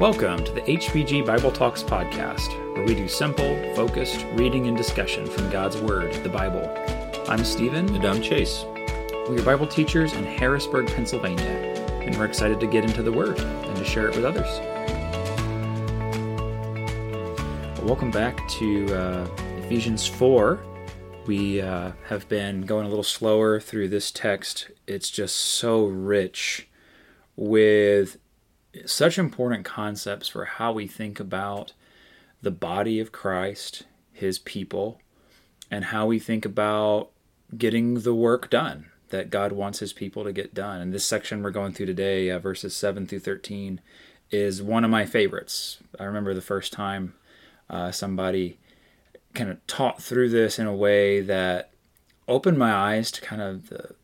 Welcome to the HBG Bible Talks podcast, where we do simple, focused reading and discussion from God's Word, the Bible. I'm Stephen. And I'm Chase. We are Bible teachers in Harrisburg, Pennsylvania, and we're excited to get into the Word and to share it with others. Welcome back to uh, Ephesians 4. We uh, have been going a little slower through this text. It's just so rich with such important concepts for how we think about the body of Christ, his people, and how we think about getting the work done that God wants his people to get done. And this section we're going through today, uh, verses 7 through 13, is one of my favorites. I remember the first time uh, somebody kind of taught through this in a way that opened my eyes to kind of the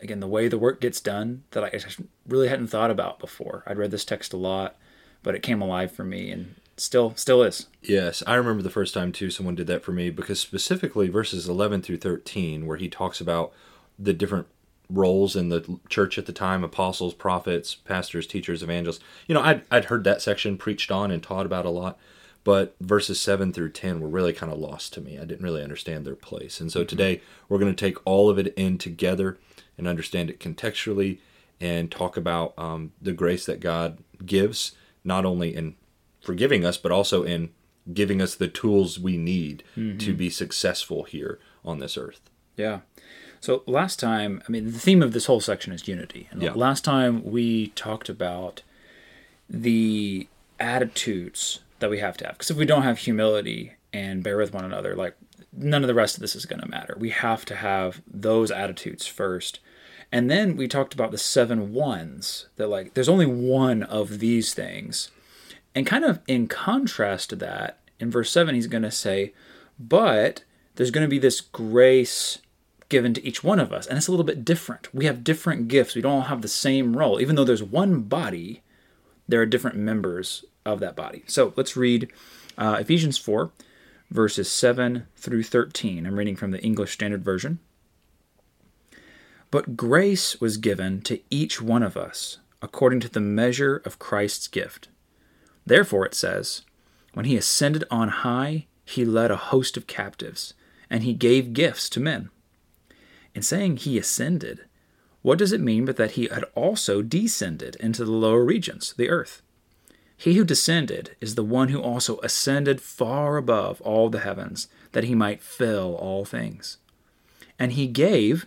again the way the work gets done that I really hadn't thought about before. I'd read this text a lot, but it came alive for me and still still is. Yes, I remember the first time too someone did that for me because specifically verses 11 through 13 where he talks about the different roles in the church at the time apostles prophets pastors teachers evangelists you know I'd, I'd heard that section preached on and taught about a lot but verses 7 through 10 were really kind of lost to me i didn't really understand their place and so mm-hmm. today we're going to take all of it in together and understand it contextually and talk about um, the grace that God gives, not only in forgiving us, but also in giving us the tools we need mm-hmm. to be successful here on this earth. Yeah. So last time, I mean, the theme of this whole section is unity. And yeah. last time we talked about the attitudes that we have to have. Because if we don't have humility and bear with one another, like none of the rest of this is going to matter. We have to have those attitudes first. And then we talked about the seven ones that like there's only one of these things. And kind of in contrast to that, in verse 7 he's going to say, "But there's going to be this grace given to each one of us, and it's a little bit different. We have different gifts. We don't all have the same role. Even though there's one body, there are different members of that body." So, let's read uh, Ephesians 4 verses 7 through 13. I'm reading from the English Standard Version. But grace was given to each one of us according to the measure of Christ's gift. Therefore, it says, When he ascended on high, he led a host of captives, and he gave gifts to men. In saying he ascended, what does it mean but that he had also descended into the lower regions, the earth? He who descended is the one who also ascended far above all the heavens, that he might fill all things. And he gave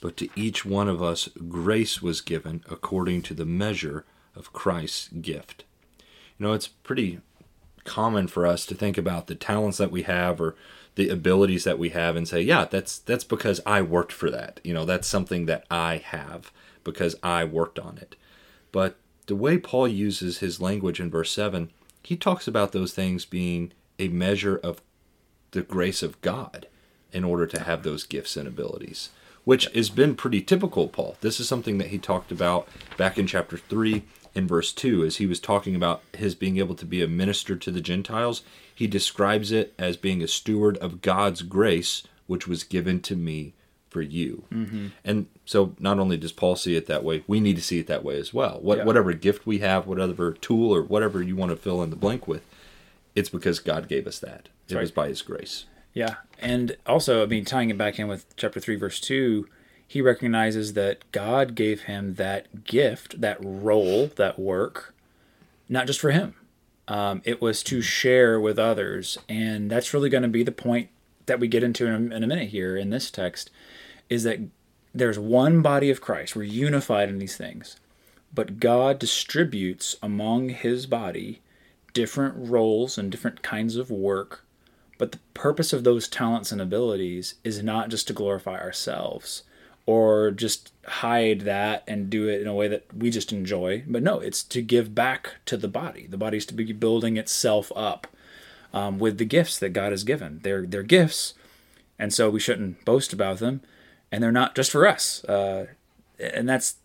but to each one of us grace was given according to the measure of Christ's gift. You know, it's pretty common for us to think about the talents that we have or the abilities that we have and say, yeah, that's that's because I worked for that. You know, that's something that I have because I worked on it. But the way Paul uses his language in verse 7, he talks about those things being a measure of the grace of God in order to have those gifts and abilities which has been pretty typical Paul. This is something that he talked about back in chapter 3 in verse 2 as he was talking about his being able to be a minister to the Gentiles. He describes it as being a steward of God's grace, which was given to me for you. Mm-hmm. And so not only does Paul see it that way, we need to see it that way as well. What, yeah. Whatever gift we have, whatever tool or whatever you want to fill in the blank with, it's because God gave us that. It right. was by his grace. Yeah. And also, I mean, tying it back in with chapter 3, verse 2, he recognizes that God gave him that gift, that role, that work, not just for him. Um, it was to share with others. And that's really going to be the point that we get into in a, in a minute here in this text is that there's one body of Christ. We're unified in these things. But God distributes among his body different roles and different kinds of work but the purpose of those talents and abilities is not just to glorify ourselves or just hide that and do it in a way that we just enjoy. But no, it's to give back to the body. The body's to be building itself up um, with the gifts that God has given. They're they're gifts, and so we shouldn't boast about them. And they're not just for us. Uh, and that's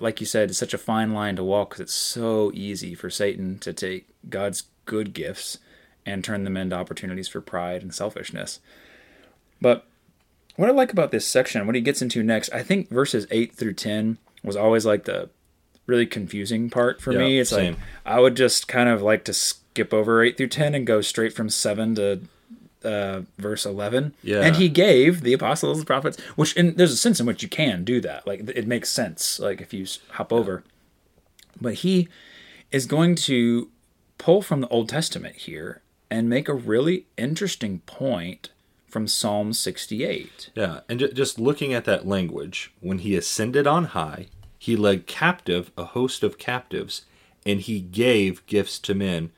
like you said, such a fine line to walk because it's so easy for Satan to take God's good gifts and turn them into opportunities for pride and selfishness. But what I like about this section, what he gets into next, I think verses 8 through 10 was always like the really confusing part for Yeah, me. It's same. like I would just kind of like to skip over 8 through 10 and go straight from 7 to uh, verse 11. Yeah. And he gave the apostles, the prophets, which and there's a sense in which you can do that. Like it makes sense like if you hop over. But he is going to pull from the Old Testament here and make a really interesting point from Psalm 68. Yeah, and ju- just looking at that language, when he ascended on high, he led captive a host of captives, and he gave gifts to men.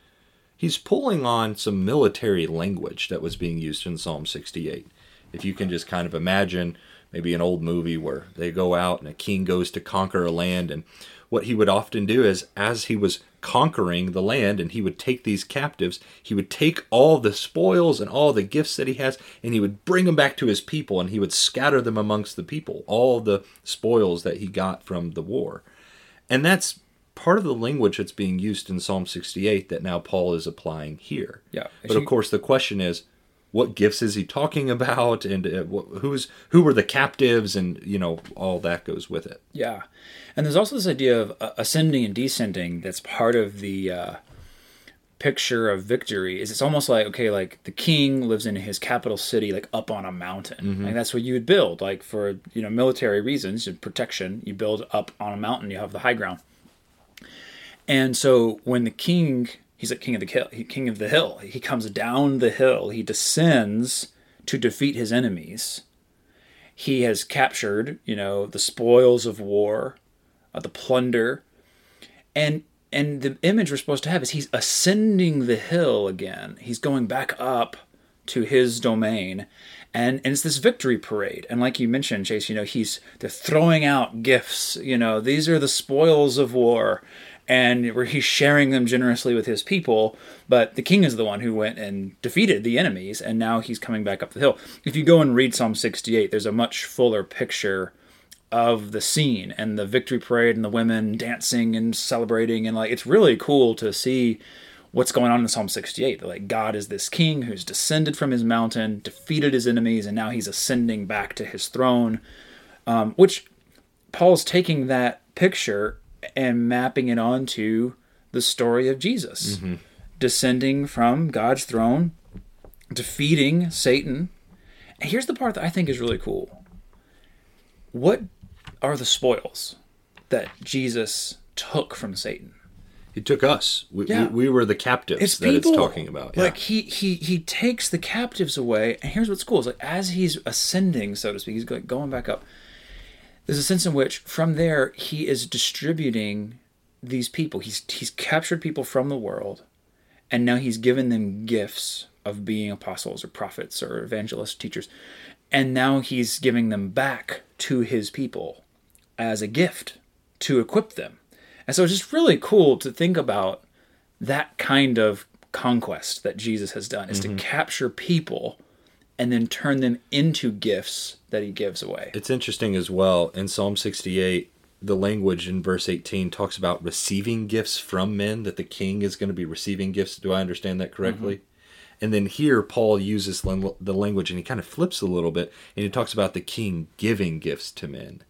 He's pulling on some military language that was being used in Psalm 68. If you can just kind of imagine maybe an old movie where they go out and a king goes to conquer a land, and what he would often do is, as he was conquering the land and he would take these captives, he would take all the spoils and all the gifts that he has, and he would bring them back to his people and he would scatter them amongst the people, all the spoils that he got from the war. And that's part of the language that's being used in Psalm 68 that now Paul is applying here. Yeah. But of course, the question is, what gifts is he talking about, and uh, who's who were the captives, and you know all that goes with it. Yeah. And there's also this idea of uh, ascending and descending that's part of the uh, picture of victory is it's almost like okay like the king lives in his capital city like up on a mountain like that's what you would build like for you know military reasons and protection you build up on a mountain you have the high ground and so when the king he's a king of the hill he, king of the hill he comes down the hill he descends to defeat his enemies he has captured, you know, the spoils of war, uh, the plunder, and and the image we're supposed to have is he's ascending the hill again. He's going back up to his domain, and and it's this victory parade. And like you mentioned, Chase, you know, he's they're throwing out gifts. You know, these are the spoils of war. And where he's sharing them generously with his people, but the king is the one who went and defeated the enemies, and now he's coming back up the hill. If you go and read Psalm 68, there's a much fuller picture of the scene and the victory parade and the women dancing and celebrating and like it's really cool to see what's going on in Psalm 68. Like God is this king who's descended from his mountain, defeated his enemies, and now he's ascending back to his throne. Um, which Paul's taking that picture and mapping it onto the story of Jesus, mm-hmm. descending from God's throne, defeating Satan. And here's the part that I think is really cool what are the spoils that Jesus took from Satan? He took us. We, Yeah. we, we were the captives It's that people. it's talking about. Yeah. Like he he he takes the captives away, and here's what's cool: is like as he's ascending, so to speak, he's going back up. There's a sense in which from there he is distributing these people. He's he's captured people from the world, and now he's given them gifts of being apostles or prophets or evangelists, teachers, and now he's giving them back to his people as a gift to equip them. And so it's just really cool to think about that kind of conquest that Jesus has done is to mm-hmm. capture people and then turn them into gifts that he gives away. It's interesting as well. In Psalm 68, the language in verse 18 talks about receiving gifts from men, that the king is going to be receiving gifts. Do I understand that correctly? Mm-hmm. And then here, Paul uses the language and he kind of flips a little bit and he talks about the king giving gifts to men.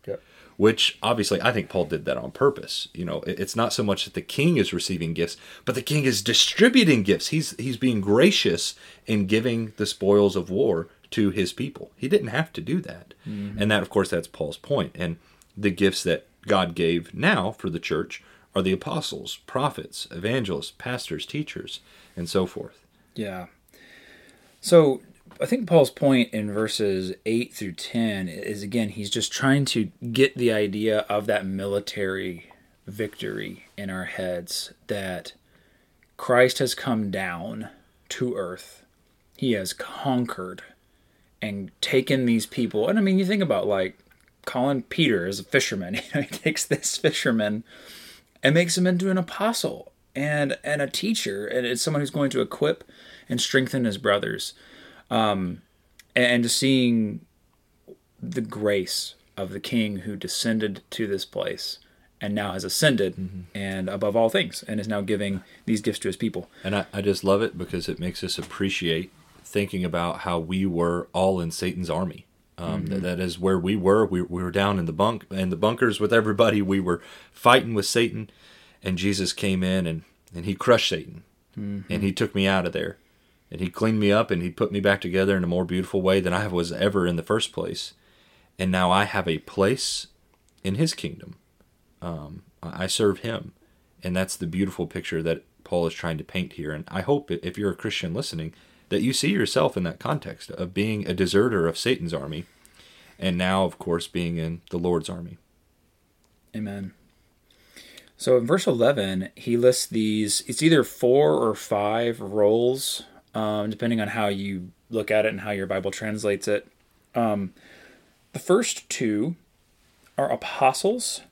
Which obviously, I think Paul did that on purpose. You know, it's not so much that the king is receiving gifts, but the king is distributing gifts. He's he's being gracious in giving the spoils of war to his people. He didn't have to do that, mm-hmm. and that, of course, that's Paul's point. And the gifts that God gave now for the church are the apostles, prophets, evangelists, pastors, teachers, and so forth. Yeah. So I think Paul's point in verses 8 through 10 is again, he's just trying to get the idea of that military victory in our heads that Christ has come down to earth. He has conquered and taken these people. And I mean, you think about like calling Peter as a fisherman. You know, he takes this fisherman and makes him into an apostle. and and a teacher, and it's someone who's going to equip and strengthen his brothers. Um, and just seeing the grace of the King who descended to this place and now has ascended Mm-hmm. and above all things and is now giving these gifts to his people. And I, I just love it because it makes us appreciate thinking about how we were all in Satan's army. Um, that, that is where we were. We, we were down in the bunk in the bunkers with everybody. We were fighting with Satan, and Jesus came in and, and he crushed Satan, and he took me out of there, and he cleaned me up and he put me back together in a more beautiful way than I was ever in the first place. And now I have a place in his kingdom. Um, I serve him, and that's the beautiful picture that Paul is trying to paint here. And I hope if you're a Christian listening, that you see yourself in that context of being a deserter of Satan's army, and now, of course, being in the Lord's army. Amen. So in verse 11, he lists these, it's either four or five roles, um, depending on how you look at it and how your Bible translates it. Um, the first two are apostles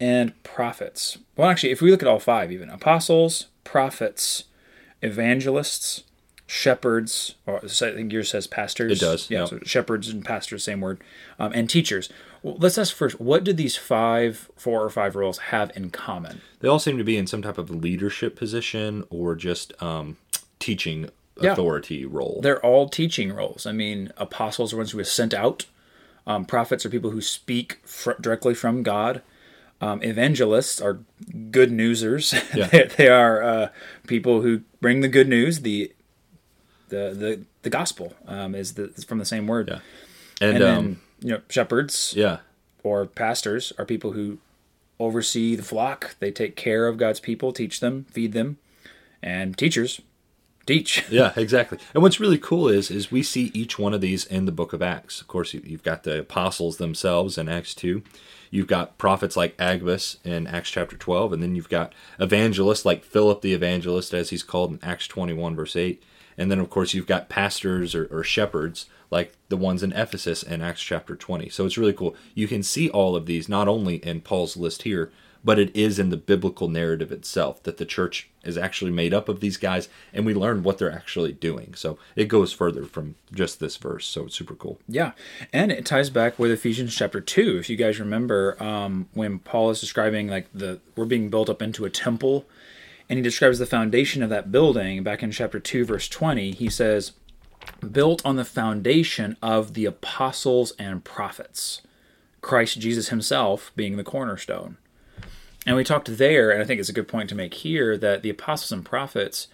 and prophets. Well, actually, if we look at all five, even apostles, prophets, evangelists, shepherds, or I think yours says pastors. It does, Yeah, yeah. so shepherds and pastors, same word, um, and teachers. Well, let's ask first, what do these five, four or five roles have in common? They all seem to be in some type of leadership position or just um, teaching Yeah. authority role. They're all teaching roles. I mean, apostles are ones who are sent out. Um, prophets are people who speak fr- directly from God. Um, evangelists are good newsers. Yeah. they, they are uh, people who bring the good news. The the the, the gospel um, is, the, is from the same word. Yeah. and And then um, you know shepherds yeah, or pastors are people who oversee the flock. They take care of God's people, teach them, feed them, and teachers teach. yeah, exactly. And what's really cool is is we see each one of these in the book of Acts. Of course, you- you've got the apostles themselves in Acts two. You've got prophets like Agabus in Acts chapter twelve, and then you've got evangelists like Philip the evangelist, as he's called in Acts twenty one verse eight. And then of course you've got pastors or, or shepherds like the ones in Ephesus in Acts chapter twenty. So it's really cool. You can see all of these not only in Paul's list here, but it is in the biblical narrative itself that the church is actually made up of these guys and we learn what they're actually doing. So it goes further from just this verse. So it's super cool. Yeah, and it ties back with Ephesians chapter two. If you guys remember, um, when Paul is describing like the we're being built up into a temple, and he describes the foundation of that building back in chapter two, verse twenty. He says, "Built on the foundation of the apostles and prophets, Christ Jesus Himself being the cornerstone." And we talked there, and I think it's a good point to make here that the apostles and prophets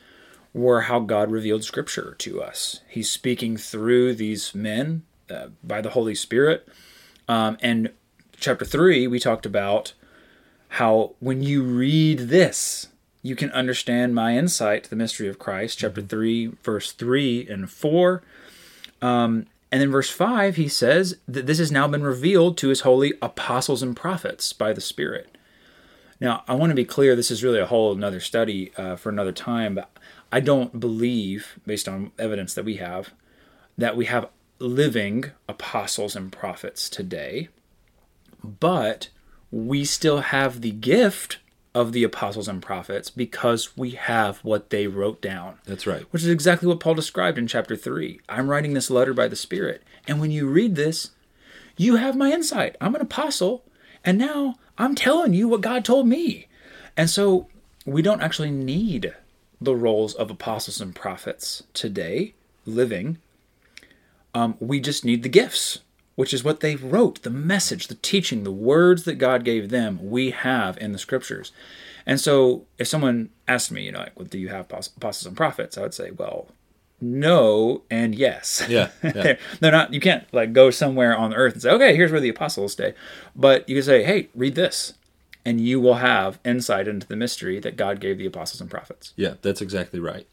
were how God revealed Scripture to us. He's speaking through these men uh, by the Holy Spirit. Um, and chapter 3, we talked about how when you read this, you can understand my insight to the mystery of Christ. Chapter 3, verse 3 and 4. Um, and then verse 5, he says that this has now been revealed to his holy apostles and prophets by the Spirit. Now, I want to be clear, this is really a whole another study uh, for another time, but I don't believe, based on evidence that we have, that we have living apostles and prophets today. But we still have the gift of the apostles and prophets because we have what they wrote down That's right. which is exactly what Paul described in chapter 3. I'm writing this letter by the Spirit. And when you read this, you have my insight. I'm an apostle, and now I'm telling you what God told me. And so we don't actually need the roles of apostles and prophets today, living. Um, we just need the gifts, which is what they wrote the message, the teaching, the words that God gave them, we have in the scriptures. And so if someone asked me, you know, like, well, do you have apostles and prophets? I would say, well, no and yes. Yeah, yeah. they're, they're not, you can't like go somewhere on earth and say, okay, here's where the apostles stay. But you can say, hey, read this. And you will have insight into the mystery that God gave the apostles and prophets. Yeah, that's exactly right.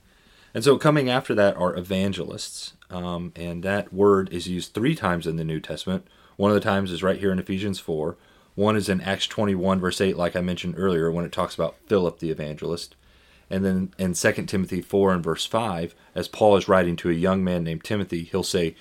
And so coming after that are evangelists. Um, and that word is used three times in the New Testament. One of the times is right here in Ephesians 4. One is in Acts 21, verse 8, like I mentioned earlier, when it talks about Philip the evangelist. And then in 2 Timothy 4 and verse 5, as Paul is writing to a young man named Timothy, he'll say,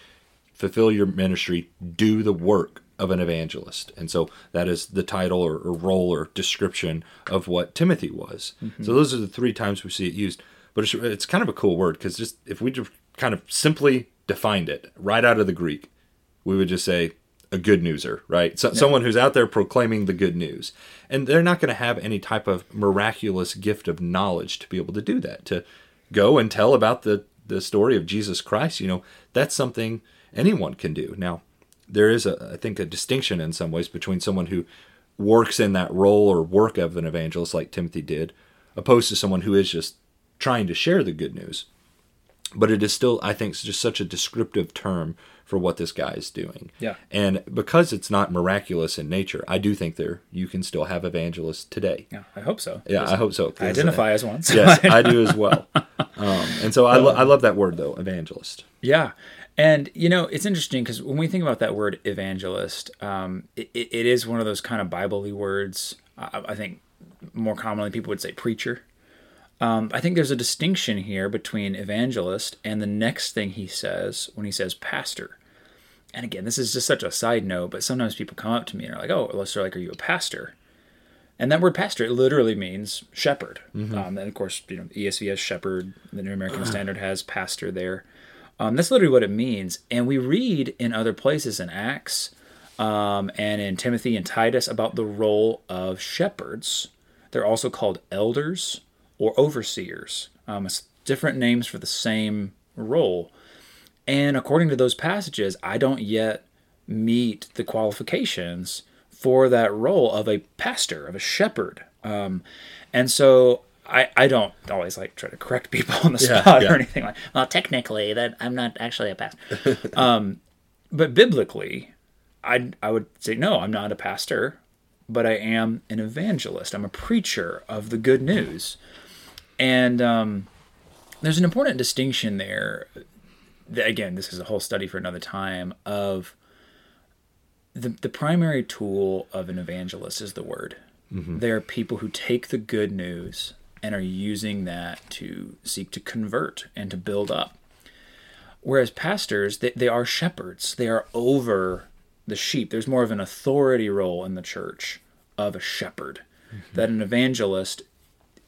Fulfill your ministry, do the work of an evangelist. And so that is the title or, or role or description of what Timothy was. Mm-hmm. So those are the three times we see it used. But it's, it's kind of a cool word because just if we just kind of simply defined it right out of the Greek, we would just say a good newser, right? So, Someone who's out there proclaiming the good news. And they're not going to have any type of miraculous gift of knowledge to be able to do that, to go and tell about the, the story of Jesus Christ. You know, that's something anyone can do. Now, there is, a, I think, a distinction in some ways between someone who works in that role or work of an evangelist like Timothy did, opposed to someone who is just trying to share the good news. But it is still, I think, just such a descriptive term for what this guy is doing. Yeah. And because it's not miraculous in nature, I do think there you can still have evangelists today. Yeah, I hope so. Yeah, I hope so I uh, identify as one. so yes, I- do as well. Um, and so I, lo- I love that word though, evangelist. Yeah. And, you know, it's interesting because when we think about that word evangelist, um, it, it it is one of those kind of Bible words. I, I think more commonly people would say preacher. Um, I think there's a distinction here between evangelist and the next thing he says when he says pastor. And again, this is just such a side note, but sometimes people come up to me and are like, oh, Lester, like, are you a pastor? And that word pastor it literally means shepherd. Um, and of course, you know, ESV has shepherd, the New American Standard has pastor there. Um, that's literally what it means. And we read in other places in Acts um, and in Timothy and Titus about the role of shepherds. They're also called elders or overseers. Um, it's different names for the same role. And according to those passages, I don't yet meet the qualifications for that role of a pastor, of a shepherd. Um, and so I, I don't always like try to correct people on the Yeah, spot yeah. or anything like. Well, technically, that I'm not actually a pastor. um, but biblically, I I would say no, I'm not a pastor, but I am an evangelist. I'm a preacher of the good news, and um, there's an important distinction there. That, again, this is a whole study for another time. Of the the primary tool of an evangelist is the word. There are people who take the good news and are using that to seek to convert and to build up. Whereas pastors, they, they are shepherds. They are over the sheep. There's more of an authority role in the church of a shepherd. That an evangelist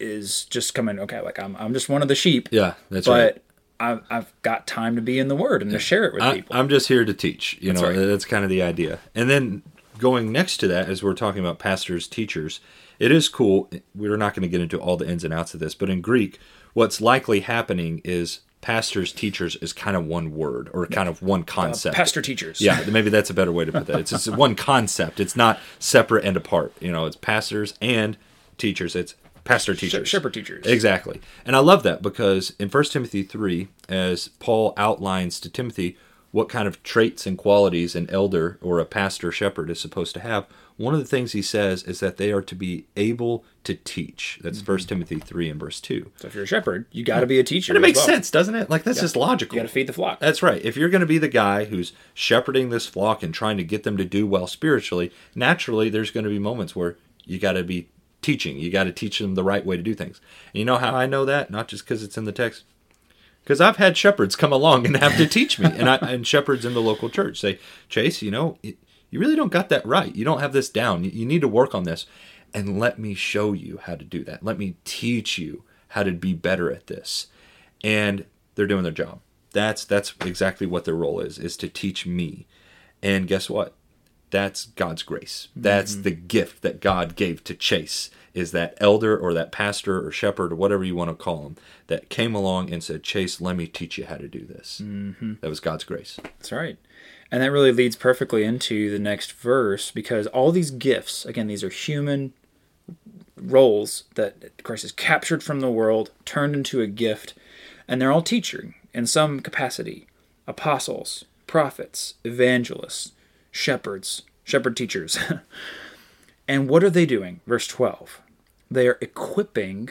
is just coming, okay, like I'm, I'm just one of the sheep, Yeah, that's right. but I've, I've got time to be in the word and to share it with I, people. I'm just here to teach. You That's know, right. that's kind of the idea. And then going next to that, as we're talking about pastors, teachers, it is cool. We're not going to get into all the ins and outs of this, but in Greek, what's likely happening is pastors, teachers is kind of one word or kind of one concept. Pastor teachers. Yeah, maybe that's a better way to put that. It's just one concept. It's not separate and apart. You know, it's pastors and teachers. It's pastor teachers. shepherd teachers. Exactly. And I love that because in 1 Timothy 3, as Paul outlines to Timothy what kind of traits and qualities an elder or a pastor shepherd is supposed to have, one of the things he says is that they are to be able to teach. That's 1 mm-hmm. Timothy 3 and verse 2. So if you're a shepherd, you got to be a teacher. And it makes well. sense, doesn't it? Like, that's just logical. You got to feed the flock. That's right. If you're going to be the guy who's shepherding this flock and trying to get them to do well spiritually, naturally there's going to be moments where you got to be teaching. You got to teach them the right way to do things. And you know how I know that? Not just because it's in the text. Because I've had shepherds come along and have to teach me, and I, and shepherds in the local church say, Chase, you know, it, you really don't got that right. You don't have this down. You, you need to work on this, and let me show you how to do that. Let me teach you how to be better at this. And they're doing their job. That's that's exactly what their role is: is to teach me. And guess what? That's God's grace. That's mm-hmm. the gift that God gave to Chase. Is that elder or that pastor or shepherd or whatever you want to call him that came along and said, "Chase, let me teach you how to do this." Mm-hmm. That was God's grace. That's right. And that really leads perfectly into the next verse because all these gifts, again, these are human roles that Christ has captured from the world, turned into a gift, and they're all teaching in some capacity apostles, prophets, evangelists, shepherds, shepherd teachers. and what are they doing? Verse 12. They are equipping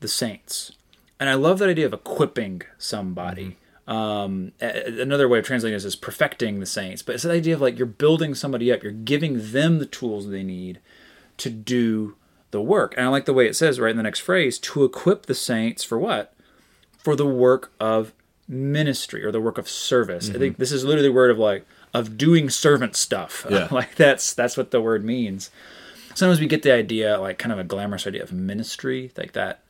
the saints. And I love that idea of equipping somebody. Um, another way of translating this is perfecting the saints, but it's the idea of like you're building somebody up, you're giving them the tools they need to do the work. And I like the way it says right in the next phrase to equip the saints for what? For the work of ministry or the work of service. I think this is literally the word of like, of doing servant stuff. Yeah. like that's that's what the word means. Sometimes we get the idea, like kind of a glamorous idea of ministry, like that.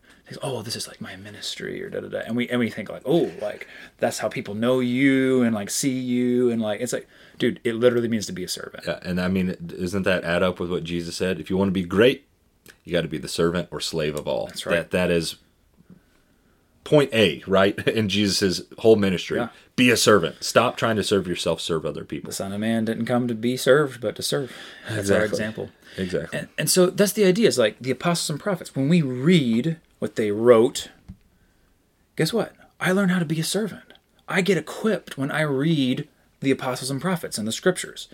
Oh, this is like my ministry, or da da da, and we and we think like, oh, like that's how people know you and like see you, and like it's like, dude, it literally means to be a servant. Yeah, and I mean, isn't that add up with what Jesus said? If you want to be great, you got to be the servant or slave of all. That's right. That that is point A, right? In Jesus' whole ministry. Yeah. Be a servant. Stop trying to serve yourself, serve other people. The Son of Man didn't come to be served, but to serve. That's our example. Exactly. And, and so that's the idea is like the apostles and prophets. When we read what they wrote, guess what? I learn how to be a servant. I get equipped when I read the apostles and prophets and the scriptures.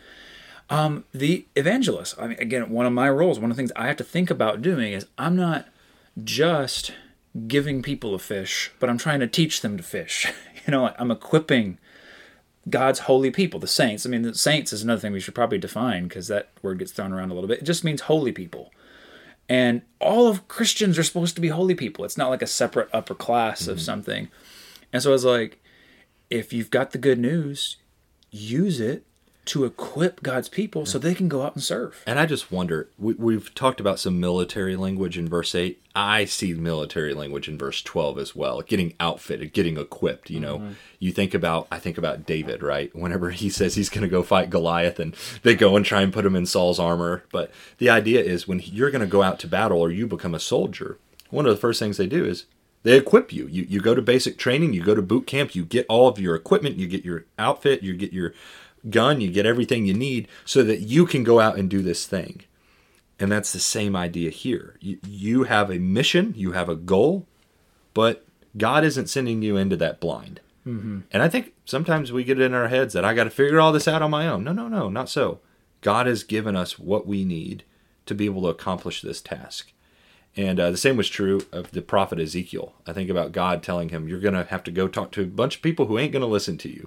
Um, the evangelist. I mean, again, one of my roles, one of the things I have to think about doing is I'm not just giving people a fish, but I'm trying to teach them to fish. You know, I'm equipping God's holy people, the saints. I mean, the saints is another thing we should probably define because that word gets thrown around a little bit. It just means holy people. And all of Christians are supposed to be holy people. It's not like a separate upper class of mm-hmm. something. And so I was like, if you've got the good news, use it to equip God's people so they can go out and serve. And I just wonder, we, we've talked about some military language in verse 8. I see military language in verse 12 as well. Getting outfitted, getting equipped. You know, mm-hmm. you think about, I think about David, right? Whenever he says he's going to go fight Goliath and they go and try and put him in Saul's armor. But the idea is when you're going to go out to battle or you become a soldier, one of the first things they do is they equip you. You you go to basic training, you go to boot camp, you get all of your equipment, you get your outfit, you get your gun, you get everything you need so that you can go out and do this thing. And that's the same idea here. You, you have a mission, you have a goal, but God isn't sending you into that blind. Mm-hmm. And I think sometimes we get it in our heads that I got to figure all this out on my own. No, no, no, not so. God has given us what we need to be able to accomplish this task. And uh, the same was true of the prophet Ezekiel. I think about God telling him, You're going to have to go talk to a bunch of people who ain't going to listen to you.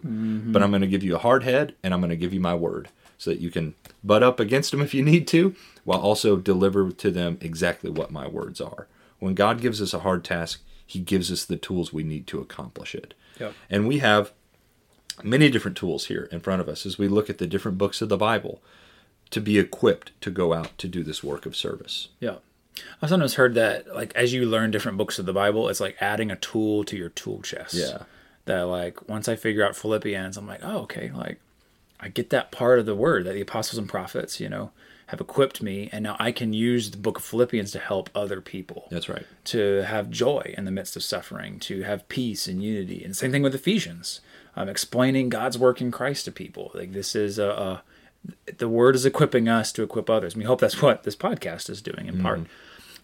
But I'm going to give you a hard head and I'm going to give you my word so that you can butt up against them if you need to, while also deliver to them exactly what my words are. When God gives us a hard task, he gives us the tools we need to accomplish it. Yep. And we have many different tools here in front of us as we look at the different books of the Bible to be equipped to go out to do this work of service. Yeah. I've sometimes heard that, like, as you learn different books of the Bible, it's like adding a tool to your tool chest. Yeah. That, like, once I figure out Philippians, I'm like, oh, okay, like, I get that part of the word that the apostles and prophets, you know, have equipped me, and now I can use the book of Philippians to help other people. That's right. To have joy in the midst of suffering, to have peace and unity. And same thing with Ephesians, um, explaining God's work in Christ to people. Like, this is a, a the word is equipping us to equip others. And we hope that's what this podcast is doing in part. Mm-hmm.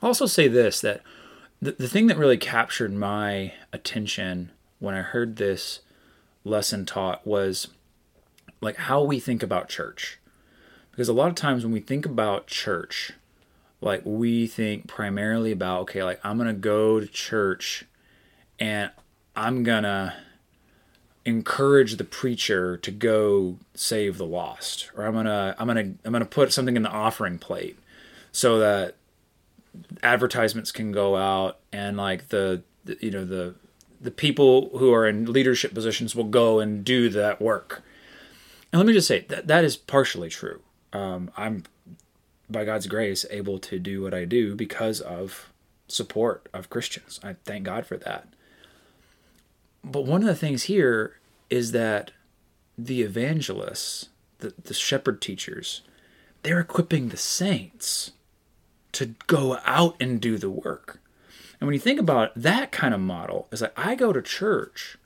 I'll also say this that the, the thing that really captured my attention when I heard this lesson taught was like how we think about church. Because a lot of times when we think about church, like we think primarily about, okay, like I'm going to go to church and I'm going to encourage the preacher to go save the lost or i'm gonna i'm gonna i'm gonna put something in the offering plate so that advertisements can go out and like the, the you know the the people who are in leadership positions will go and do that work. And let me just say that that is partially true. Um, i'm by god's grace able to do what i do because of support of christians. I thank god for that but one of the things here is that the evangelists, the, the shepherd teachers, they're equipping the saints to go out and do the work. And when you think about that kind of model, it's like I go to church,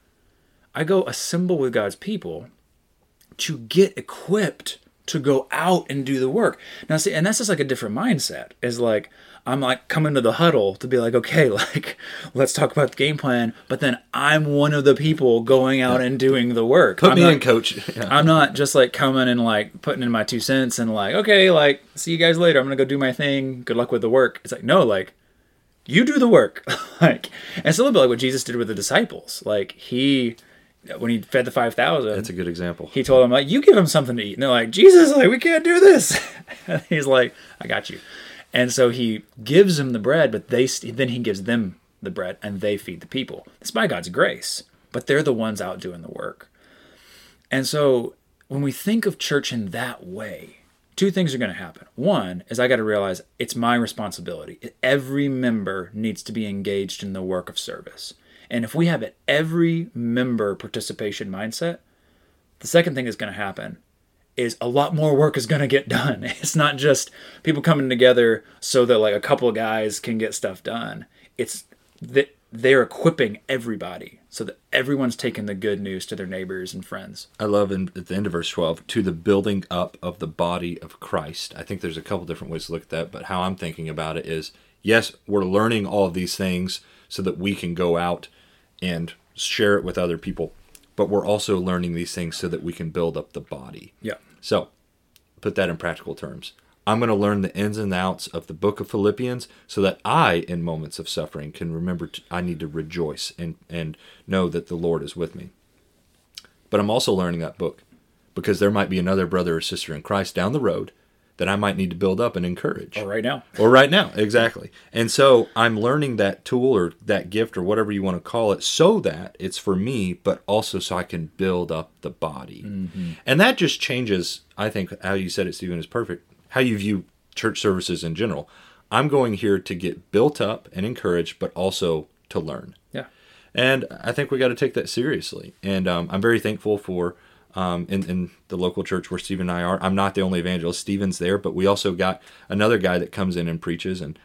I go assemble with God's people to get equipped to go out and do the work. Now, see, and that's just like a different mindset. Is like I'm like coming to the huddle to be like, okay, like let's talk about the game plan. But then I'm one of the people going out and doing the work. Put I'm me not, in, coach. Yeah. I'm not just like coming and like putting in my two cents and like, okay, like see you guys later. I'm gonna go do my thing. Good luck with the work. It's like no, like you do the work. like and it's a little bit like what Jesus did with the disciples. Like he when he fed the five thousand. That's a good example. He told them like, "You give them something to eat." And they're like, "Jesus, like we can't do this." and he's like, "I got you." And so he gives them the bread, but they then he gives them the bread, and they feed the people. It's by God's grace, but they're the ones out doing the work. And so when we think of church in that way, two things are going to happen. One is I got to realize it's my responsibility. Every member needs to be engaged in the work of service. And if we have an every member participation mindset, the second thing that's going to happen is a lot more work is going to get done. It's not just people coming together so that like a couple of guys can get stuff done. It's that they're equipping everybody so that everyone's taking the good news to their neighbors and friends. I love in, at the end of verse 12, to the building up of the body of Christ. I think there's a couple different ways to look at that, but how I'm thinking about it is yes, we're learning all of these things so that we can go out and share it with other people, but we're also learning these things so that we can build up the body. Yeah. So, put that in practical terms. I'm going to learn the ins and outs of the book of Philippians so that I, in moments of suffering, can remember to, I need to rejoice and, and know that the Lord is with me. But I'm also learning that book because there might be another brother or sister in Christ down the road that I might need to build up and encourage. Or right now. Or right now, exactly. And so I'm learning that tool or that gift or whatever you want to call it so that it's for me, but also so I can build up the body. Mm-hmm. And that just changes, I think, how you said it, Stephen, is perfect how you view church services in general. I'm going here to get built up and encouraged, but also to learn. Yeah. And I think we got to take that seriously. And um, I'm very thankful for um, in, in the local church where Stephen and I are. I'm not the only evangelist. Stephen's there, but we also got another guy that comes in and preaches. And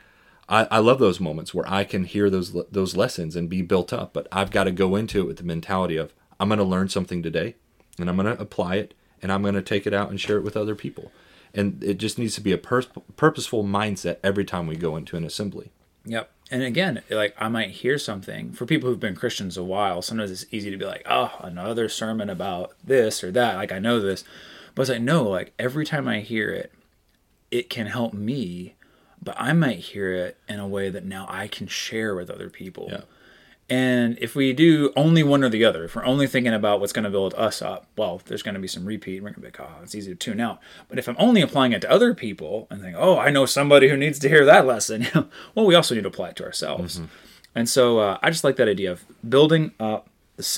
I, I love those moments where I can hear those those lessons and be built up. But I've got to go into it with the mentality of I'm going to learn something today, and I'm going to apply it, and I'm going to take it out and share it with other people and it just needs to be a pur- purposeful mindset every time we go into an assembly. Yep. And again, like I might hear something for people who've been Christians a while. Sometimes it's easy to be like, "Oh, another sermon about this or that." Like I know this, but it's like no. Like every time I hear it, it can help me, but I might hear it in a way that now I can share with other people. Yeah. And if we do only one or the other, if we're only thinking about what's going to build us up, well, there's going to be some repeat. We're going to be like, oh, it's easy to tune out. But if I'm only applying it to other people and think, oh, I know somebody who needs to hear that lesson, well, we also need to apply it to ourselves. Mm-hmm. And so uh, I just like that idea of building up,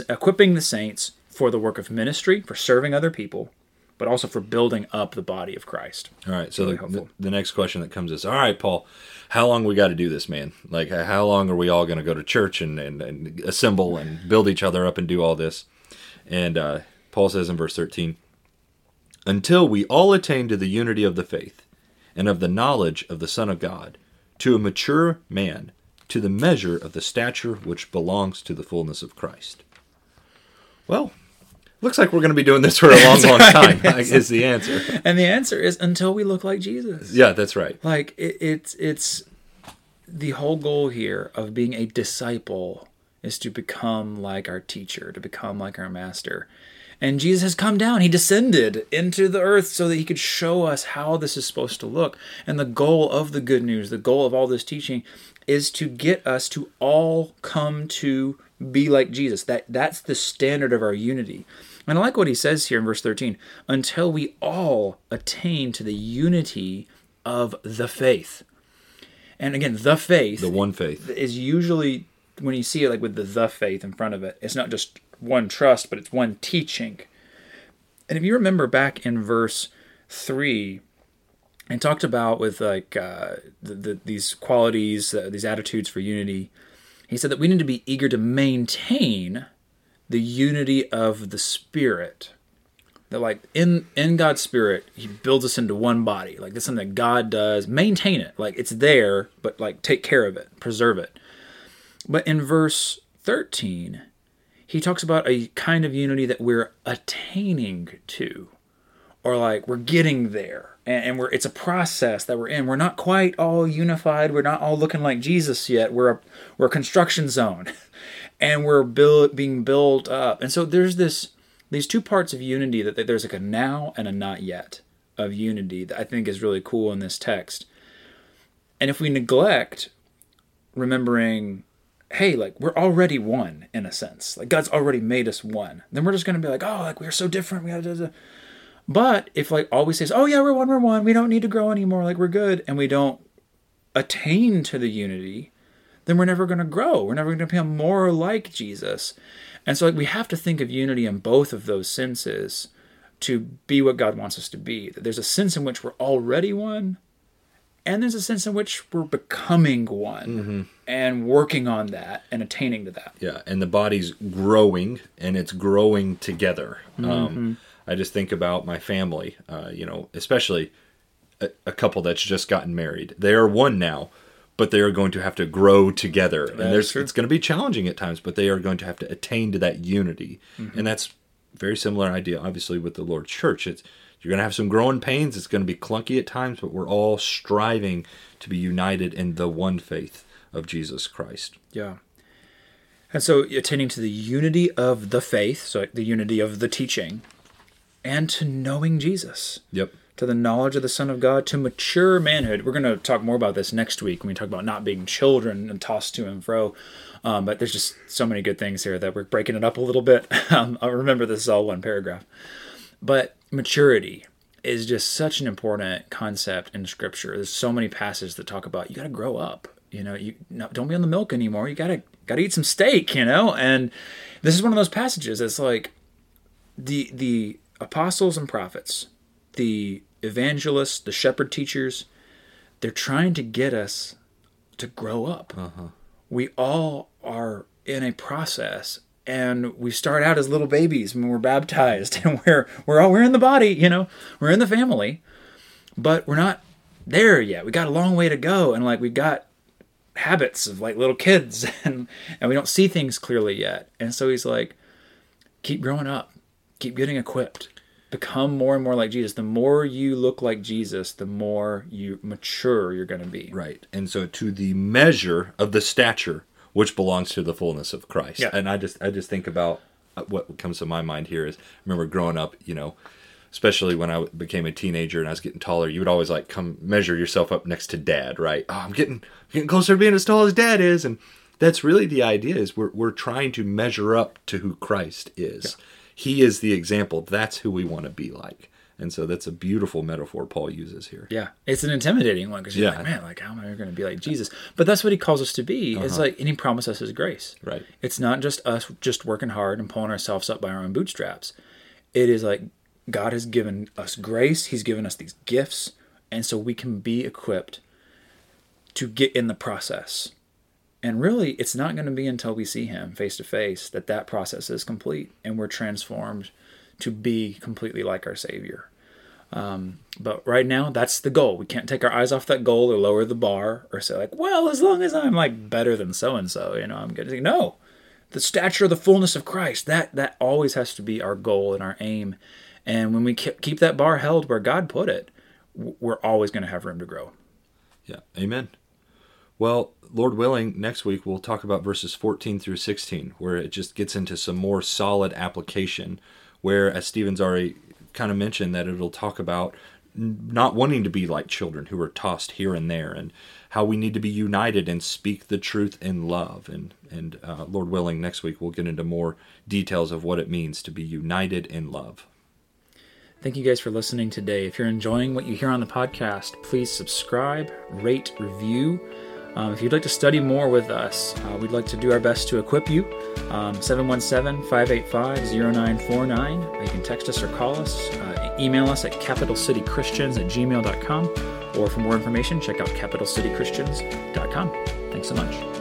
equipping the saints for the work of ministry, for serving other people, but also for building up the body of Christ. All right. So really the, the, next question that comes is, all right, Paul, how long we got to do this, man? Like, how long are we all going to go to church and, and, and, assemble and build each other up and do all this? And uh, Paul says in verse 13, until we all attain to the unity of the faith and of the knowledge of the Son of God, to a mature man, to the measure of the stature which belongs to the fullness of Christ. Well, looks like we're going to be doing this for a long, long time. is the answer. And the answer is until we look like Jesus. Yeah, that's right. Like it, it's it's the whole goal here of being a disciple is to become like our teacher, to become like our master. And Jesus has come down. He descended into the earth so that he could show us how this is supposed to look. And the goal of the good news, the goal of all this teaching is to get us to all come to be like Jesus. That that's the standard of our unity. And I like what he says here in verse 13 until we all attain to the unity of the faith. And again, the faith, the one faith, is usually when you see it like with the the faith in front of it, it's not just one trust, but it's one teaching. And if you remember back in verse 3, and talked about with like uh, the, the, these qualities, uh, these attitudes for unity, he said that we need to be eager to maintain the unity of the spirit. That like in in god's spirit he builds us into one body. Like that's something that god does. Maintain it. Like it's there but like take care of it preserve it. But in verse 13 he talks about a kind of unity that we're attaining to or like we're getting there. And, and we're it's a process that we're in. We're not quite all unified. We're not all looking like jesus yet. We're a we're a construction zone and we're build, being built up. And so there's this these two parts of unity that there's like a now and a not yet of unity that I think is really cool in this text. And if we neglect remembering, hey, like we're already one in a sense, like God's already made us one, then we're just gonna be like, oh, like we're so different. We gotta. But if like always says, oh yeah, we're one, we're one, we don't need to grow anymore, like we're good, and we don't attain to the unity, then we're never going to grow. We're never going to become more like Jesus. And so like, we have to think of unity in both of those senses to be what God wants us to be. That there's a sense in which we're already one, and there's a sense in which we're becoming one and working on that and attaining to that. Yeah, and the body's growing, and it's growing together. Um, I just think about my family, uh, you know, especially a, a couple that's just gotten married. They are one now, but they are going to have to grow together, and there's true. it's going to be challenging at times, but they are going to have to attain to that unity, mm-hmm. and that's very similar idea, obviously, with the Lord's church. It's you're going to have some growing pains. It's going to be clunky at times, but we're all striving to be united in the one faith of Jesus Christ. Yeah. And so attending to the unity of the faith, so the unity of the teaching, and to knowing Jesus, Yep. To the knowledge of the Son of God, to mature manhood. We're going to talk more about this next week when we talk about not being children and tossed to and fro. Um, but there's just so many good things here that we're breaking it up a little bit. Um, I remember this is all one paragraph. But maturity is just such an important concept in Scripture. There's so many passages that talk about you got to grow up. You know, you no, don't be on the milk anymore. You gotta gotta eat some steak. You know, and this is one of those passages. It's like the the apostles and prophets, the evangelists, the shepherd teachers. They're trying to get us to grow up. Uh-huh. We all are in a process and we start out as little babies when we're baptized and we're we're all we're in the body, you know, we're in the family, but we're not there yet. We got a long way to go and like we've got habits of like little kids and and we don't see things clearly yet. And so he's like keep growing up. Keep getting equipped. Become more and more like Jesus. The more you look like Jesus, the more you mature you're going to be. Right. And so to the measure of the stature which belongs to the fullness of Christ. Yeah. And I just I just think about uh, what comes to my mind here is I remember growing up, you know, especially when I became a teenager and I was getting taller, you would always like come measure yourself up next to dad, right? Oh, I'm getting getting closer to being as tall as dad is and that's really the idea is we're we're trying to measure up to who Christ is. He is the example. That's who we want to be like. And so that's a beautiful metaphor Paul uses here. Yeah, it's an intimidating one because you're Yeah. like, man, like how am I going to be like Jesus? But that's what he calls us to be. It's uh-huh. like, and he promised us his grace. Right. It's not just us just working hard and pulling ourselves up by our own bootstraps. It is like God has given us grace. He's given us these gifts, and so we can be equipped to get in the process. And really, it's not going to be until we see Him face to face that that process is complete and we're transformed to be completely like our Savior. Um, but right now, that's the goal. We can't take our eyes off that goal or lower the bar or say like, well, as long as I'm like better than so and so, you know, I'm getting no. The stature of the fullness of Christ. That that always has to be our goal and our aim. And when we ke- keep that bar held where God put it, we're always going to have room to grow. Yeah. Amen. Well, Lord willing, next week we'll talk about verses 14 through 16, where it just gets into some more solid application. Where, as Stephen's already kind of mentioned, that it'll talk about not wanting to be like children who are tossed here and there, and how we need to be united and speak the truth in love. And and uh, Lord willing, next week we'll get into more details of what it means to be united in love. Thank you guys for listening today. If you're enjoying what you hear on the podcast, please subscribe, rate, review. Um, if you'd like to study more with us, uh, we'd like to do our best to equip you. Um, 717 585 0949. You can text us or call us. Uh, email us at capitalcitychristians at gmail.com. Or for more information, check out capitalcitychristians.com. Thanks so much.